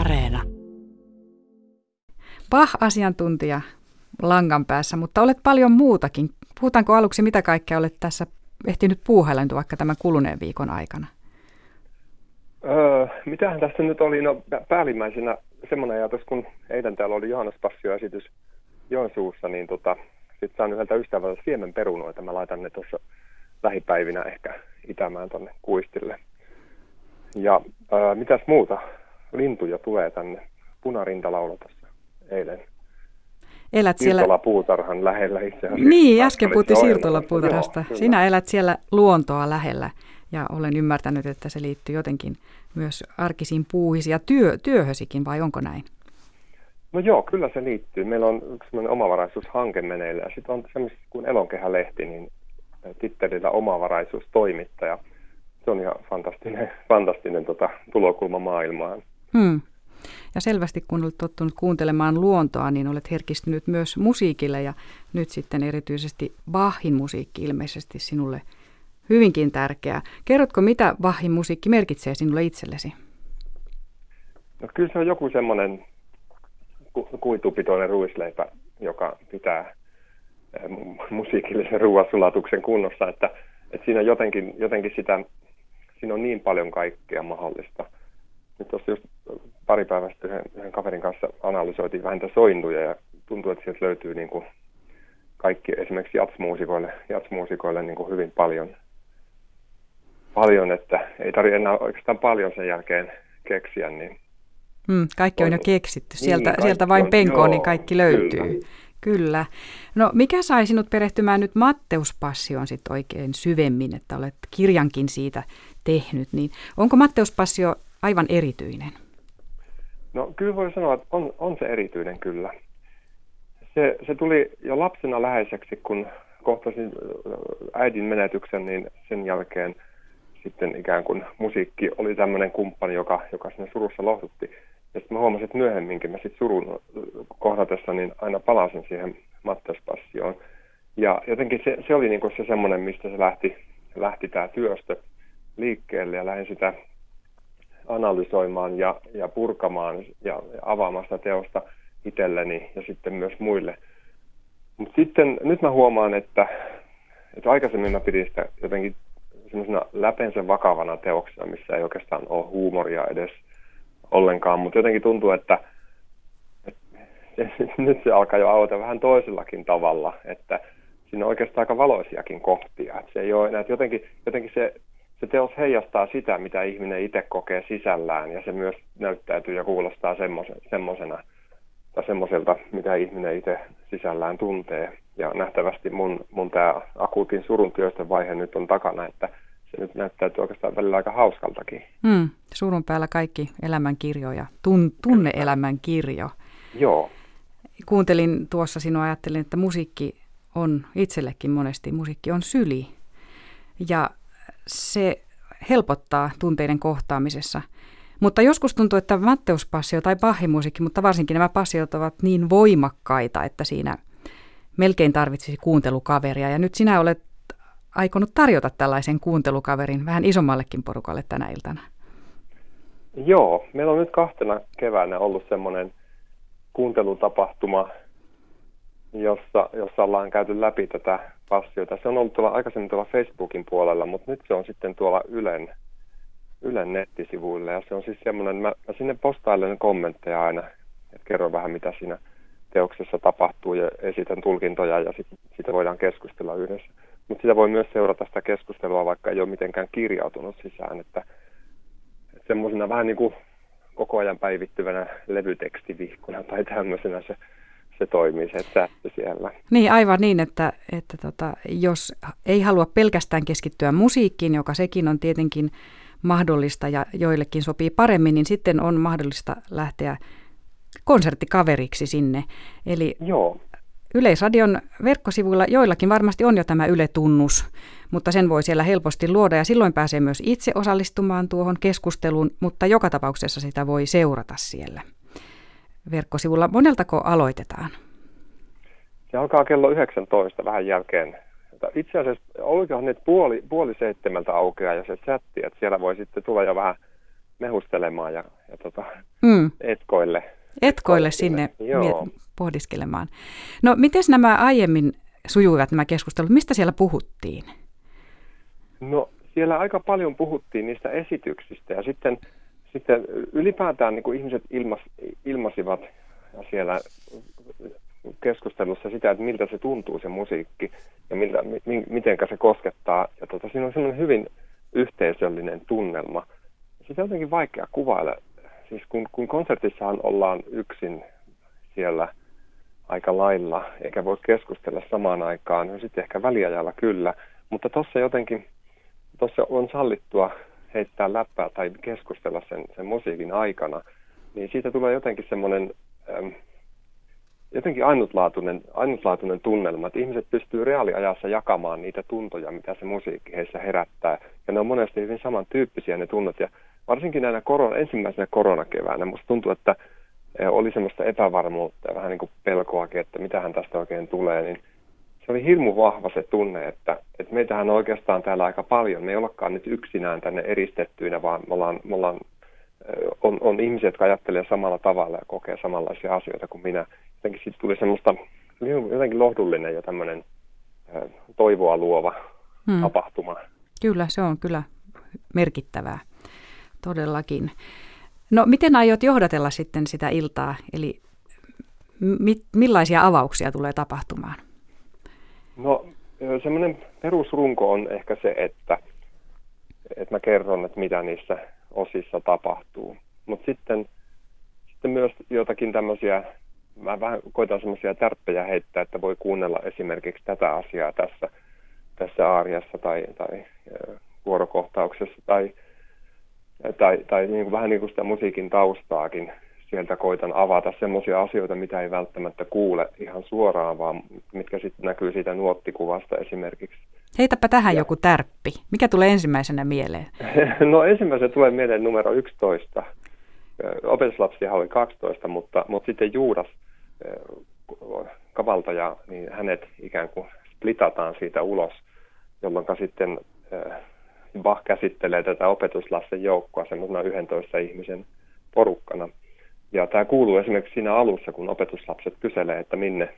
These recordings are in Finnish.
Areena. Pah-asiantuntija langan päässä, mutta olet paljon muutakin. Puhutaanko aluksi, mitä kaikkea olet tässä ehtinyt puuhailla vaikka tämän kuluneen viikon aikana? Öö, mitähän tässä nyt oli? No päällimmäisenä semmoinen ajatus, kun eilen täällä oli Johannes Passio-esitys Joensuussa, niin tota, sitten saan yhdeltä ystävältä siemenperunoita. Mä laitan ne tuossa lähipäivinä ehkä itämään tuonne kuistille. Ja ää, mitäs muuta? Lintuja tulee tänne. Punarinta laula tuossa eilen. Elät siellä... puutarhan lähellä itse asiassa. Niin, äsken puhuttiin Siirtola puutarhasta. Joo, Sinä elät siellä luontoa lähellä ja olen ymmärtänyt, että se liittyy jotenkin myös arkisiin puuhisi ja työ, työhösikin, vai onko näin? No joo, kyllä se liittyy. Meillä on yksi omavaraisuushanke meneillä ja sitten on semmoista kuin Elonkehä-lehti, niin tittelillä omavaraisuustoimittaja. Se on ihan fantastinen, fantastinen tota, tulokulma maailmaan. Hmm. Ja selvästi kun olet tottunut kuuntelemaan luontoa, niin olet herkistynyt myös musiikille ja nyt sitten erityisesti Bachin musiikki ilmeisesti sinulle hyvinkin tärkeää. Kerrotko, mitä Bachin musiikki merkitsee sinulle itsellesi? No kyllä se on joku semmoinen kuitupitoinen ruisleipä, joka pitää eh, musiikillisen ruoansulatuksen kunnossa, että, että siinä jotenkin, jotenkin sitä, siinä on niin paljon kaikkea mahdollista. Nyt tuossa just pari päivää sitten yhden, yhden kaverin kanssa analysoitiin vähän niitä sointuja ja tuntuu, että sieltä löytyy niin kuin kaikki esimerkiksi jatsmuusikoille, jatsmuusikoille niin kuin hyvin paljon, paljon, että ei tarvitse enää oikeastaan paljon sen jälkeen keksiä, niin Mm, kaikki on jo keksitty. Sieltä, niin, sieltä vain penkoon, niin kaikki löytyy. Kyllä. Kyllä. No mikä sai sinut perehtymään nyt Matteuspassioon sitten oikein syvemmin, että olet kirjankin siitä tehnyt, niin onko Matteuspasio aivan erityinen? No kyllä voi sanoa, että on, on se erityinen kyllä. Se, se tuli jo lapsena läheiseksi, kun kohtasin äidin menetyksen, niin sen jälkeen sitten ikään kuin musiikki oli tämmöinen kumppani, joka, joka sinne surussa lohdutti. Ja sitten mä huomasin, että myöhemminkin mä sitten surun kohdatessa, niin aina palasin siihen Matteuspassioon. Ja jotenkin se, se oli niinku se semmoinen, mistä se lähti, lähti tämä työstö liikkeelle ja lähdin sitä analysoimaan ja, ja purkamaan ja, sitä teosta itselleni ja sitten myös muille. Mutta sitten nyt mä huomaan, että, että aikaisemmin mä pidin sitä jotenkin semmoisena läpensä vakavana teoksena, missä ei oikeastaan ole huumoria edes ollenkaan, mutta jotenkin tuntuu, että, että nyt se alkaa jo auta vähän toisellakin tavalla, että siinä on oikeastaan aika valoisiakin kohtia. Että se ei ole enää, jotenkin, jotenkin se, se teos heijastaa sitä, mitä ihminen itse kokee sisällään, ja se myös näyttäytyy ja kuulostaa semmoisena, tai semmoiselta, mitä ihminen itse sisällään tuntee. Ja nähtävästi mun, mun tämä akuutin surun työsten vaihe nyt on takana, että se nyt näyttäytyy oikeastaan välillä aika hauskaltakin. Mm, surun päällä kaikki elämänkirjo ja tun, tunne-elämän kirjo. Joo. Kuuntelin tuossa sinua ajattelin, että musiikki on itsellekin monesti, musiikki on syli. Ja se helpottaa tunteiden kohtaamisessa. Mutta joskus tuntuu, että Matteuspasio tai Bahimusiikki, mutta varsinkin nämä passiot ovat niin voimakkaita, että siinä melkein tarvitsisi kuuntelukaveria. Ja nyt sinä olet aikonut tarjota tällaisen kuuntelukaverin vähän isommallekin porukalle tänä iltana? Joo, meillä on nyt kahtena keväänä ollut semmoinen kuuntelutapahtuma, jossa, jossa ollaan käyty läpi tätä passiota. Se on ollut tuolla, aikaisemmin tuolla Facebookin puolella, mutta nyt se on sitten tuolla Ylen, Ylen nettisivuilla. Ja se on siis semmoinen, mä, mä sinne postailen kommentteja aina, että kerron vähän mitä siinä teoksessa tapahtuu ja esitän tulkintoja ja sitten sitä voidaan keskustella yhdessä. Mutta sitä voi myös seurata sitä keskustelua, vaikka ei ole mitenkään kirjautunut sisään, että, että semmoisena vähän niin kuin koko ajan päivittyvänä levytekstivihkuna tai tämmöisenä se, se toimii, se sähkö siellä. Niin, aivan niin, että, että tota, jos ei halua pelkästään keskittyä musiikkiin, joka sekin on tietenkin mahdollista ja joillekin sopii paremmin, niin sitten on mahdollista lähteä konserttikaveriksi sinne. Eli Joo. Yleisradion verkkosivuilla joillakin varmasti on jo tämä Yle-tunnus, mutta sen voi siellä helposti luoda ja silloin pääsee myös itse osallistumaan tuohon keskusteluun, mutta joka tapauksessa sitä voi seurata siellä verkkosivulla. Moneltako aloitetaan? Se alkaa kello 19 vähän jälkeen. Itse asiassa olikohan nyt puoli, puoli seitsemältä aukeaa ja se chatti, että siellä voi sitten tulla jo vähän mehustelemaan ja, ja tota, mm. etkoille. Etkoille sinne Joo. pohdiskelemaan. No, miten nämä aiemmin sujuivat nämä keskustelut? Mistä siellä puhuttiin? No, siellä aika paljon puhuttiin niistä esityksistä ja sitten, sitten ylipäätään niin kuin ihmiset ilmas, ilmasivat siellä keskustelussa sitä, että miltä se tuntuu se musiikki ja miltä, mi, miten se koskettaa. Ja tota, siinä on semmoinen hyvin yhteisöllinen tunnelma. Sitä on jotenkin vaikea kuvailla. Siis kun, kun konsertissahan ollaan yksin siellä aika lailla, eikä voi keskustella samaan aikaan, no sitten ehkä väliajalla kyllä, mutta tuossa jotenkin, tuossa on sallittua heittää läppää tai keskustella sen, sen musiikin aikana, niin siitä tulee jotenkin semmoinen äm, jotenkin ainutlaatuinen, ainutlaatuinen tunnelma, että ihmiset pystyy reaaliajassa jakamaan niitä tuntoja, mitä se musiikki heissä herättää. Ja ne on monesti hyvin samantyyppisiä ne tunnot. Ja varsinkin näinä korona, ensimmäisenä koronakeväänä musta tuntuu, että oli semmoista epävarmuutta ja vähän niin kuin pelkoakin, että mitähän tästä oikein tulee, niin se oli hirmu vahva se tunne, että, että meitähän on oikeastaan täällä aika paljon. Me ei olekaan nyt yksinään tänne eristettyinä, vaan me ollaan, me ollaan on, on ihmisiä, jotka ajattelee samalla tavalla ja kokee samanlaisia asioita kuin minä. Jotenkin siitä tuli semmoista jotenkin lohdullinen ja tämmöinen toivoa luova hmm. tapahtuma. Kyllä, se on kyllä merkittävää, todellakin. No miten aiot johdatella sitten sitä iltaa, eli mi- millaisia avauksia tulee tapahtumaan? No semmoinen perusrunko on ehkä se, että, että mä kerron, että mitä niissä osissa tapahtuu. Mutta sitten, sitten myös jotakin tämmöisiä, mä vähän koitan semmoisia tärppejä heittää, että voi kuunnella esimerkiksi tätä asiaa tässä, tässä aariassa tai, tai vuorokohtauksessa tai, tai, tai niin kuin, vähän niin kuin sitä musiikin taustaakin sieltä koitan avata semmoisia asioita, mitä ei välttämättä kuule ihan suoraan, vaan mitkä sitten näkyy siitä nuottikuvasta esimerkiksi. Heitäpä tähän ja. joku tärppi. Mikä tulee ensimmäisenä mieleen? no ensimmäisenä tulee mieleen numero 11. Opetuslapsia oli 12, mutta, mutta sitten Juudas kavaltaja, niin hänet ikään kuin splitataan siitä ulos, jolloin sitten Bach käsittelee tätä opetuslasten joukkoa semmoisena 11 ihmisen porukkana. Ja tämä kuuluu esimerkiksi siinä alussa, kun opetuslapset kyselee, että minne,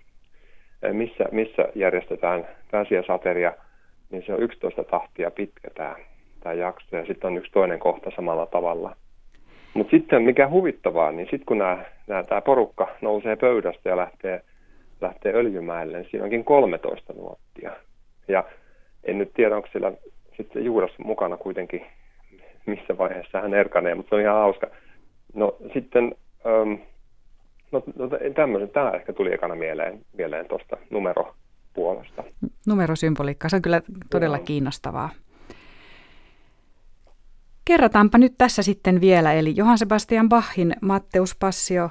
missä, missä järjestetään pääsiäisateria – niin se on 11 tahtia pitkä tämä, tämä jakso ja sitten on yksi toinen kohta samalla tavalla. Mutta sitten mikä huvittavaa, niin sitten kun nämä, nämä, tämä porukka nousee pöydästä ja lähtee, lähtee öljymäelle, niin siinä onkin 13 nuottia. Ja en nyt tiedä, onko siellä sitten juuras mukana kuitenkin, missä vaiheessa hän erkanee, mutta se on ihan hauska. No sitten, ähm, no, no tämmöisen, tämä ehkä tuli ekana mieleen, mieleen tuosta numero puolesta. Numerosymboliikka, se on kyllä todella kiinnostavaa. Kerrataanpa nyt tässä sitten vielä, eli Johann Sebastian Bachin Matteus Passio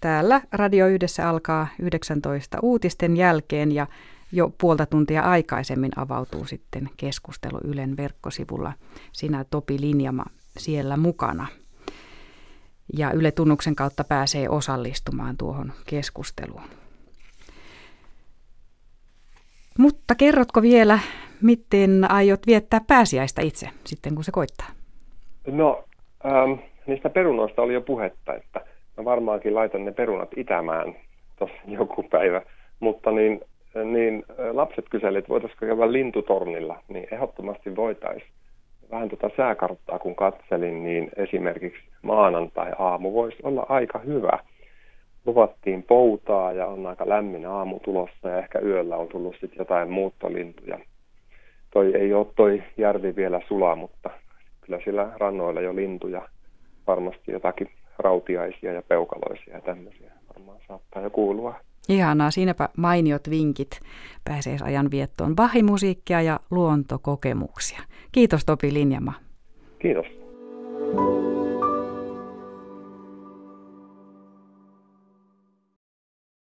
täällä Radio Yhdessä alkaa 19 uutisten jälkeen ja jo puolta tuntia aikaisemmin avautuu sitten keskustelu Ylen verkkosivulla. Sinä Topi Linjama siellä mukana. Ja Yle Tunnuksen kautta pääsee osallistumaan tuohon keskusteluun. Mutta kerrotko vielä, miten aiot viettää pääsiäistä itse sitten, kun se koittaa? No, ähm, niistä perunoista oli jo puhetta, että mä varmaankin laitan ne perunat itämään tuossa joku päivä. Mutta niin, niin äh, lapset kyselivät, voitaisiinko käydä lintutornilla, niin ehdottomasti voitaisiin. Vähän tuota sääkarttaa kun katselin, niin esimerkiksi maanantai-aamu voisi olla aika hyvä – luvattiin poutaa ja on aika lämmin aamu tulossa ja ehkä yöllä on tullut sitten jotain muuttolintuja. Toi ei ole toi järvi vielä sulaa, mutta kyllä sillä rannoilla jo lintuja, varmasti jotakin rautiaisia ja peukaloisia ja tämmöisiä varmaan saattaa jo kuulua. Ihanaa, siinäpä mainiot vinkit pääseesajan viettoon. Vahimusiikkia ja luontokokemuksia. Kiitos Topi Linjama. Kiitos.